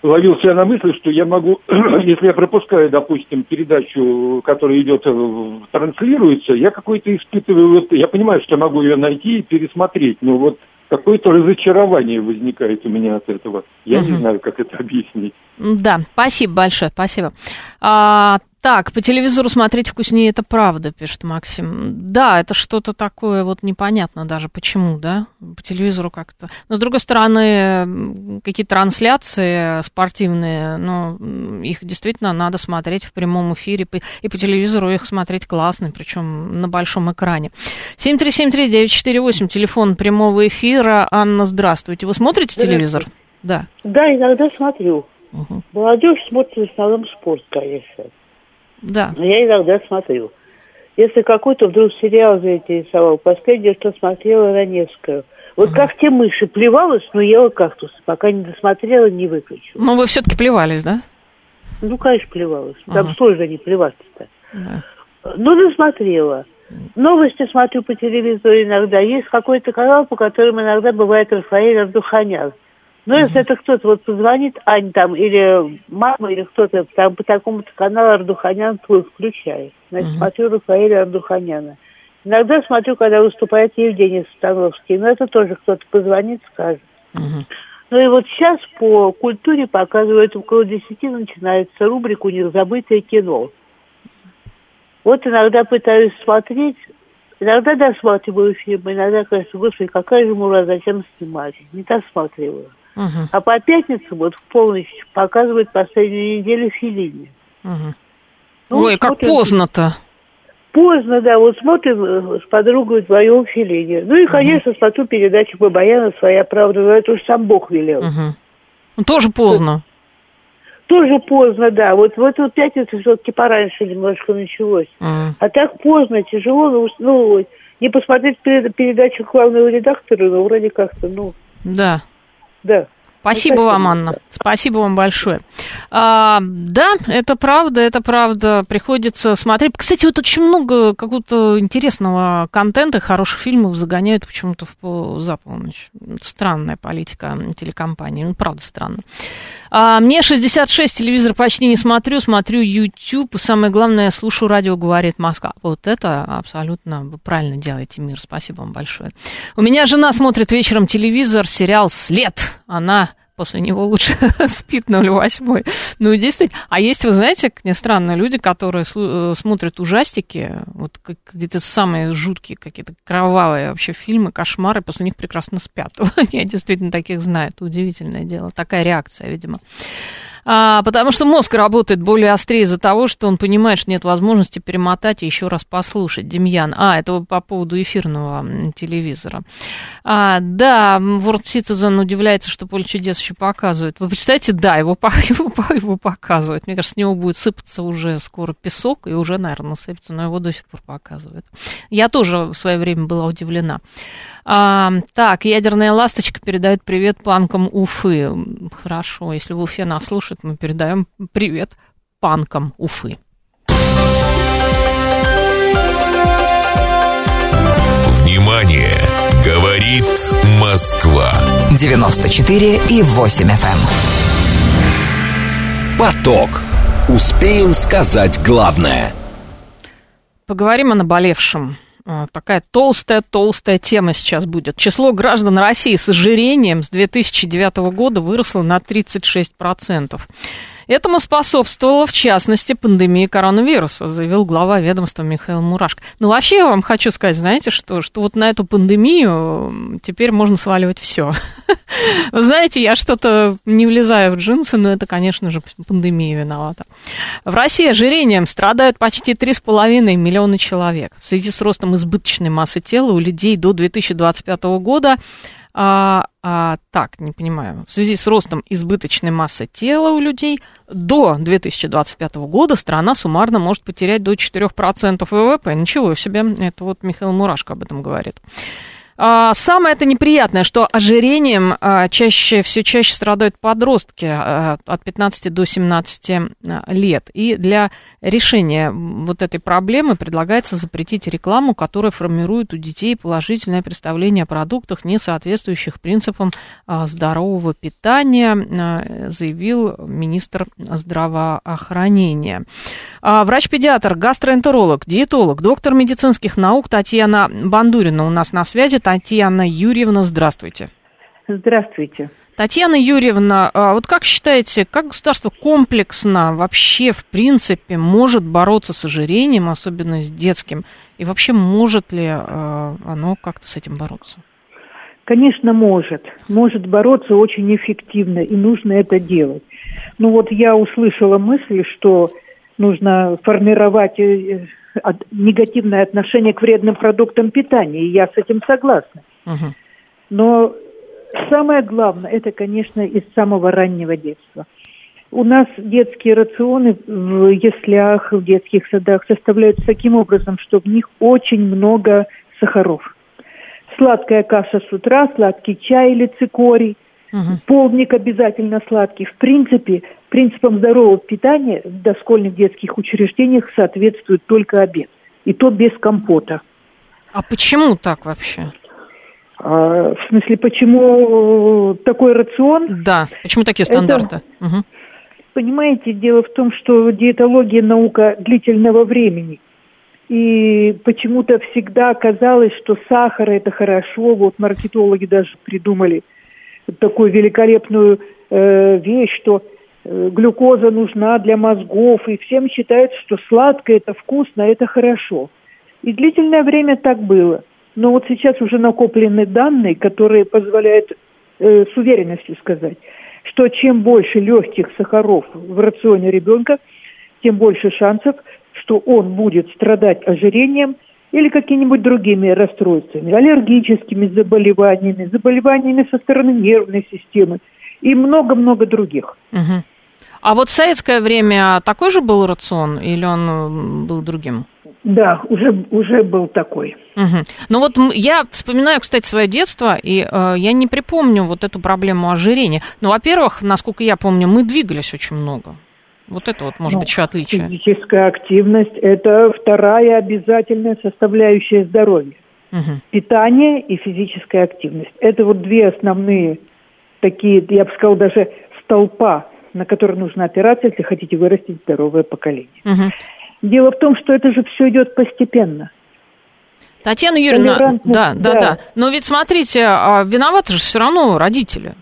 ловил себя на мысли, что я могу, *clears throat* если я пропускаю, допустим, передачу, которая идет, э, транслируется, я какой-то испытываю, вот, я понимаю, что могу ее найти и пересмотреть, но вот какое-то разочарование возникает у меня от этого. Я угу. не знаю, как это объяснить. Да, спасибо большое, спасибо. А, так, по телевизору смотреть вкуснее, это правда, пишет Максим. Да, это что-то такое вот непонятно даже, почему, да, по телевизору как-то. Но, с другой стороны, какие-то трансляции спортивные, ну, их действительно надо смотреть в прямом эфире, и по телевизору их смотреть классно, причем на большом экране. 7373948, телефон прямого эфира. Анна, здравствуйте. Вы смотрите телевизор? Да. Да, иногда смотрю. Угу. Молодежь смотрит в основном спорт, конечно. Да. Но я иногда смотрю. Если какой-то вдруг сериал заинтересовал, последнее, что смотрела Раневскую. Вот угу. как те мыши, плевалась, но ела кактус. Пока не досмотрела, не выключила. Ну, вы все-таки плевались, да? Ну, конечно, плевалась. Там что же не плеваться-то? Да. Ну, досмотрела. Новости смотрю по телевизору иногда. Есть какой-то канал, по которому иногда бывает Рафаэль Ардуханян. Ну, если это кто-то вот позвонит, Ань там, или мама, или кто-то там по такому-то каналу Ардуханян твой включает. Значит, uh-huh. смотрю Рафаэля Ардуханяна. Иногда смотрю, когда выступает Евгений Становский, но это тоже кто-то позвонит, скажет. Uh-huh. Ну и вот сейчас по культуре показывают, около десяти начинается рубрика у них «Забытое кино». Вот иногда пытаюсь смотреть, иногда досматриваю фильмы, иногда кажется, господи, какая же мура, зачем снимать? Не досматриваю. Угу. А по пятницам вот в полночь показывают последнюю неделю Филини. Угу. Ну, Ой, как поздно-то. Поздно, да. Вот смотрим э, с подругой вдвоем Филини. Ну и, конечно, угу. смотрю передачу Бабаяна «Своя правда», но это уж сам Бог велел. Угу. Тоже поздно. Тоже поздно, да. Вот в эту пятницу все-таки пораньше немножко началось. Uh-huh. А так поздно, тяжело, ну, ну не посмотреть передачу главного редактора, но вроде как-то, ну... Да. Да. Спасибо вам, Анна. Спасибо вам большое. А, да, это правда, это правда. Приходится смотреть. Кстати, вот очень много какого-то интересного контента, хороших фильмов загоняют почему-то в за полночь. Странная политика телекомпании. Ну, правда, странно. А, мне 66, телевизор почти не смотрю, смотрю YouTube. Самое главное, слушаю радио «Говорит Москва». Вот это абсолютно вы правильно делаете, Мир. Спасибо вам большое. У меня жена смотрит вечером телевизор, сериал «След». Она после него лучше *laughs* спит 08. Ну, действительно. А есть, вы знаете, как ни странно, люди, которые э, смотрят ужастики, вот какие-то самые жуткие, какие-то кровавые вообще фильмы, кошмары, после них прекрасно спят. *laughs* Я действительно таких знаю. Это удивительное дело. Такая реакция, видимо. А, потому что мозг работает более острее из-за того, что он понимает, что нет возможности перемотать и еще раз послушать. Демьян. А, это по поводу эфирного телевизора. А, да, World Citizen удивляется, что поле чудес еще показывают. Вы представляете, да, его, *laughs* его, его показывают. Мне кажется, с него будет сыпаться уже скоро песок, и уже, наверное, сыпется, но его до сих пор показывают. Я тоже в свое время была удивлена. А, так, ядерная ласточка передает привет панкам Уфы. Хорошо, если в Уфе нас слушают, мы передаем привет панкам Уфы. Внимание! Говорит Москва. 94 и 8 FM. Эм. Поток. Успеем сказать главное. Поговорим о наболевшем. А, такая толстая-толстая тема сейчас будет. Число граждан России с ожирением с 2009 года выросло на 36%. Этому способствовала, в частности, пандемия коронавируса, заявил глава ведомства Михаил Мурашко. Ну, вообще, я вам хочу сказать, знаете что, что вот на эту пандемию теперь можно сваливать все. *laughs* Вы знаете, я что-то не влезаю в джинсы, но это, конечно же, пандемия виновата. В России ожирением страдают почти 3,5 миллиона человек. В связи с ростом избыточной массы тела у людей до 2025 года а, а, так, не понимаю. В связи с ростом избыточной массы тела у людей до 2025 года страна суммарно может потерять до 4% ВВП. Ничего себе, это вот Михаил Мурашко об этом говорит. А, самое это неприятное, что ожирением а, чаще, все чаще страдают подростки а, от 15 до 17 лет. И для решения вот этой проблемы предлагается запретить рекламу, которая формирует у детей положительное представление о продуктах, не соответствующих принципам здорового питания, заявил министр здравоохранения. Врач-педиатр, гастроэнтеролог, диетолог, доктор медицинских наук Татьяна Бандурина у нас на связи. Татьяна Юрьевна, здравствуйте. Здравствуйте. Татьяна Юрьевна, а вот как считаете, как государство комплексно вообще, в принципе, может бороться с ожирением, особенно с детским? И вообще, может ли а, оно как-то с этим бороться? Конечно, может. Может бороться очень эффективно, и нужно это делать. Ну вот я услышала мысль, что нужно формировать э, негативное отношение к вредным продуктам питания, и я с этим согласна. Угу. Но самое главное, это, конечно, из самого раннего детства. У нас детские рационы в яслях, в детских садах составляются таким образом, что в них очень много сахаров. Сладкая каша с утра, сладкий чай или цикорий, угу. полдник обязательно сладкий. В принципе, принципам здорового питания в дошкольных детских учреждениях соответствует только обед. И то без компота. А почему так вообще? А, в смысле, почему такой рацион? Да, почему такие стандарты? Это, угу. Понимаете, дело в том, что диетология наука длительного времени. И почему-то всегда казалось, что сахар это хорошо. Вот маркетологи даже придумали такую великолепную э, вещь, что Э, глюкоза нужна для мозгов, и всем считается, что сладкое это вкусно, это хорошо. И длительное время так было. Но вот сейчас уже накоплены данные, которые позволяют э, с уверенностью сказать, что чем больше легких сахаров в рационе ребенка, тем больше шансов, что он будет страдать ожирением или какими-нибудь другими расстройствами, аллергическими заболеваниями, заболеваниями со стороны нервной системы и много-много других. Угу. А вот в советское время такой же был рацион или он был другим? Да, уже, уже был такой. Угу. Ну вот я вспоминаю, кстати, свое детство, и э, я не припомню вот эту проблему ожирения. Ну, во-первых, насколько я помню, мы двигались очень много. Вот это вот, может ну, быть, еще отличие. Физическая активность – это вторая обязательная составляющая здоровья. Угу. Питание и физическая активность. Это вот две основные такие, я бы сказал, даже столпа на который нужно опираться, если хотите вырастить здоровое поколение. Угу. Дело в том, что это же все идет постепенно. Татьяна Юрьевна, да, да, да, да. Но ведь смотрите, а виноваты же все равно родители.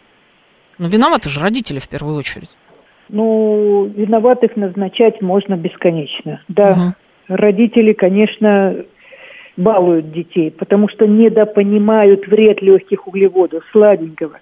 Ну, виноваты же родители в первую очередь. Ну, виноватых назначать можно бесконечно. Да, угу. родители, конечно, балуют детей, потому что недопонимают вред легких углеводов, сладенького.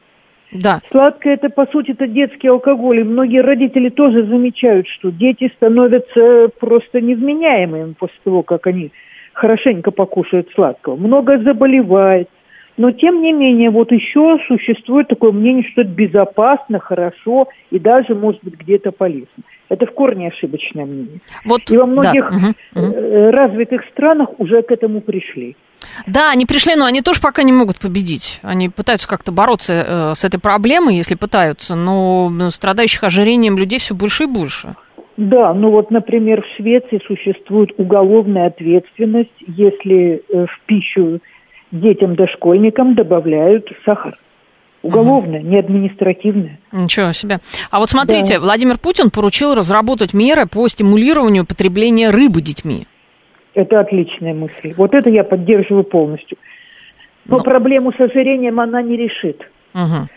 Да. Сладкое это, по сути, это детский алкоголь. И многие родители тоже замечают, что дети становятся просто невменяемыми после того, как они хорошенько покушают сладкого. Много заболевает. Но, тем не менее, вот еще существует такое мнение, что это безопасно, хорошо и даже, может быть, где-то полезно. Это в корне ошибочное мнение. Вот, и во многих да, угу, угу. развитых странах уже к этому пришли. Да, они пришли, но они тоже пока не могут победить. Они пытаются как-то бороться э, с этой проблемой, если пытаются, но страдающих ожирением людей все больше и больше. Да, ну вот, например, в Швеции существует уголовная ответственность, если э, в пищу детям-дошкольникам добавляют сахар. Уголовное, угу. не административное. Ничего себе. А вот смотрите, да. Владимир Путин поручил разработать меры по стимулированию потребления рыбы детьми. Это отличная мысль. Вот это я поддерживаю полностью. Но, Но... проблему с ожирением она не решит. Угу.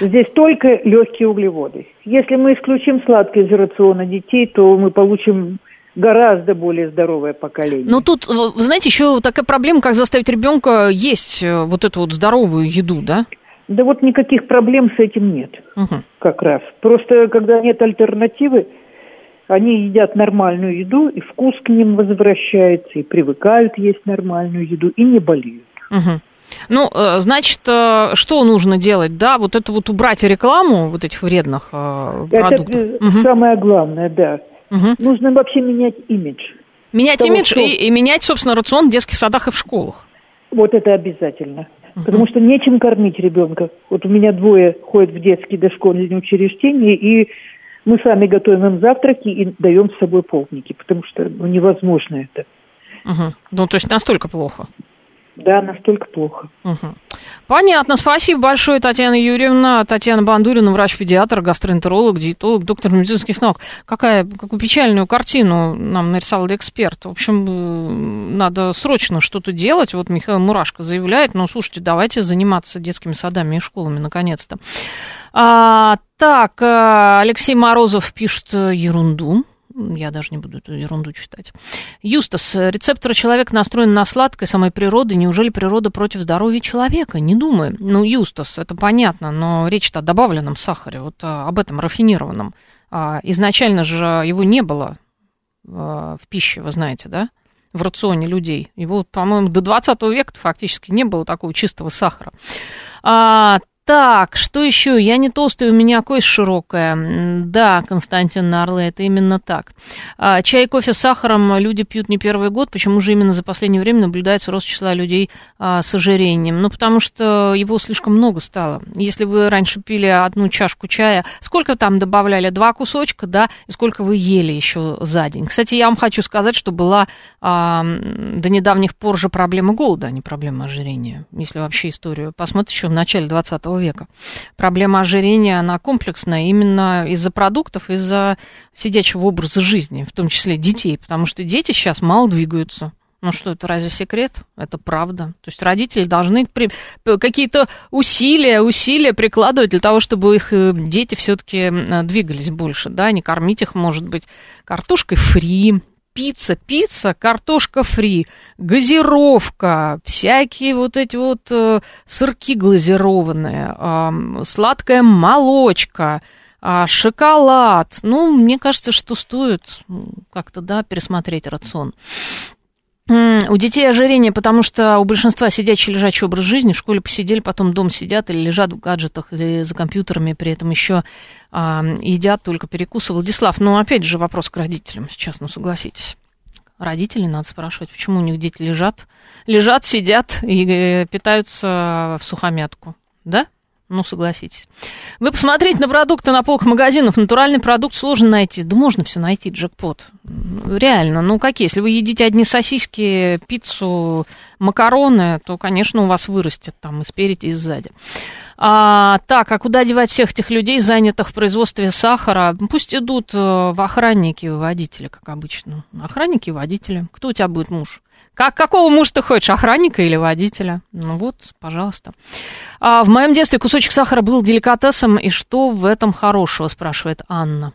Здесь только легкие углеводы. Если мы исключим сладкое из рациона детей, то мы получим гораздо более здоровое поколение. Но тут, вы знаете, еще такая проблема, как заставить ребенка есть э, вот эту вот здоровую еду, да? Да вот никаких проблем с этим нет, угу. как раз. Просто когда нет альтернативы, они едят нормальную еду, и вкус к ним возвращается, и привыкают есть нормальную еду, и не болеют. Угу. Ну, э, значит, э, что нужно делать? Да, вот это вот убрать рекламу вот этих вредных продуктов. Это угу. самое главное, да. Угу. Нужно вообще менять имидж. Менять того, имидж что... и, и менять, собственно, рацион в детских садах и в школах. Вот это обязательно. Угу. Потому что нечем кормить ребенка. Вот у меня двое ходят в детские дошкольные учреждения, и мы сами готовим им завтраки и даем с собой полники, потому что ну, невозможно это. Угу. Ну, то есть настолько плохо. Да, настолько плохо. Угу. Понятно. Спасибо большое, Татьяна Юрьевна. Татьяна Бандурина, врач-педиатр, гастроэнтеролог, диетолог, доктор медицинских наук. Какая, какую печальную картину нам нарисовал эксперт. В общем, э, надо срочно что-то делать. Вот Михаил Мурашко заявляет, ну, слушайте, давайте заниматься детскими садами и школами, наконец-то. А, так, э, Алексей Морозов пишет э, ерунду. Я даже не буду эту ерунду читать. Юстас. Рецептор человек настроен на сладкое самой природы. Неужели природа против здоровья человека? Не думаю. Ну, Юстас, это понятно, но речь-то о добавленном сахаре, вот а, об этом рафинированном. А, изначально же его не было а, в пище, вы знаете, да? в рационе людей. Его, по-моему, до 20 века фактически не было такого чистого сахара. А, так, что еще? Я не толстая, у меня кость широкая. Да, Константин Нарле, это именно так. А, чай, кофе с сахаром люди пьют не первый год. Почему же именно за последнее время наблюдается рост числа людей а, с ожирением? Ну, потому что его слишком много стало. Если вы раньше пили одну чашку чая, сколько там добавляли? Два кусочка, да? И сколько вы ели еще за день? Кстати, я вам хочу сказать, что была а, до недавних пор же проблема голода, а не проблема ожирения. Если вообще историю посмотрите, еще в начале 20 века. Проблема ожирения, она комплексная именно из-за продуктов, из-за сидячего образа жизни, в том числе детей, потому что дети сейчас мало двигаются. Ну что, это разве секрет? Это правда. То есть родители должны при... какие-то усилия, усилия прикладывать для того, чтобы их э, дети все-таки двигались больше, да, не кормить их, может быть, картошкой фри, пицца, пицца, картошка фри, газировка, всякие вот эти вот э, сырки глазированные, э, сладкая молочка, э, шоколад. Ну, мне кажется, что стоит как-то, да, пересмотреть рацион. У детей ожирение, потому что у большинства сидячий лежачий образ жизни, в школе посидели, потом дом сидят или лежат в гаджетах или за компьютерами, при этом еще а, едят только перекусы. Владислав, ну опять же вопрос к родителям сейчас, ну согласитесь. Родителей надо спрашивать, почему у них дети лежат, лежат, сидят и э, питаются в сухомятку, да? Ну, согласитесь. Вы посмотрите на продукты на полках магазинов. Натуральный продукт сложно найти. Да можно все найти, джекпот. Реально. Ну, какие? Если вы едите одни сосиски, пиццу, макароны, то, конечно, у вас вырастет там и спереди, и сзади. А, так, а куда девать всех этих людей, занятых в производстве сахара? Пусть идут э, в охранники и водители, как обычно. Охранники и водители. Кто у тебя будет муж? Как, какого мужа ты хочешь, охранника или водителя? Ну вот, пожалуйста. А, в моем детстве кусочек сахара был деликатесом, и что в этом хорошего, спрашивает Анна.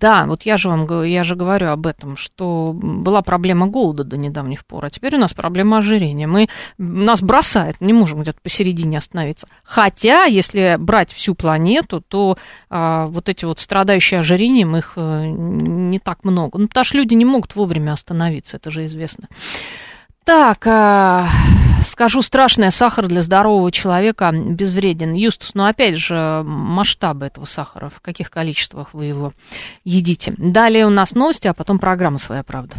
Да, вот я же вам я же говорю об этом, что была проблема голода до недавних пор, а теперь у нас проблема ожирения. Мы, нас бросает, не можем где-то посередине остановиться. Хотя, если брать всю планету, то а, вот эти вот страдающие ожирением, их а, не так много. Ну, потому что люди не могут вовремя остановиться, это же известно. Так, а, скажу страшное, сахар для здорового человека безвреден. Юстус, но ну, опять же, масштабы этого сахара, в каких количествах вы его едите. Далее у нас новости, а потом программа «Своя правда».